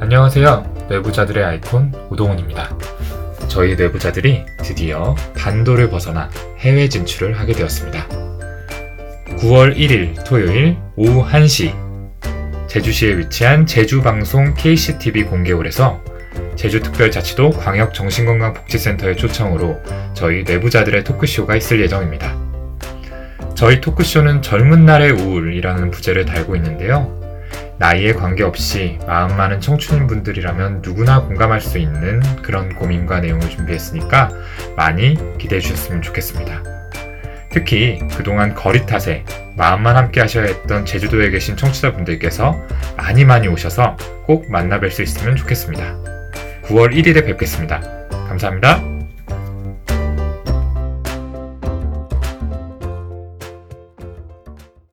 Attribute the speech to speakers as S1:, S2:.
S1: 안녕하세요. 내부자들의 아이콘 오동훈입니다. 저희 내부자들이 드디어 반도를 벗어나 해외 진출을 하게 되었습니다. 9월 1일 토요일 오후 1시 제주시에 위치한 제주방송 KCTV 공개홀에서 제주특별자치도 광역정신건강복지센터의 초청으로 저희 내부자들의 토크쇼가 있을 예정입니다. 저희 토크쇼는 젊은 날의 우울이라는 부제를 달고 있는데요. 나이에 관계없이 마음 많은 청춘인 분들이라면 누구나 공감할 수 있는 그런 고민과 내용을 준비했으니까 많이 기대해 주셨으면 좋겠습니다. 특히 그동안 거리 탓에 마음만 함께 하셔야 했던 제주도에 계신 청취자분들께서 많이 많이 오셔서 꼭 만나 뵐 수 있으면 좋겠습니다. 9월 1일에 뵙겠습니다. 감사합니다.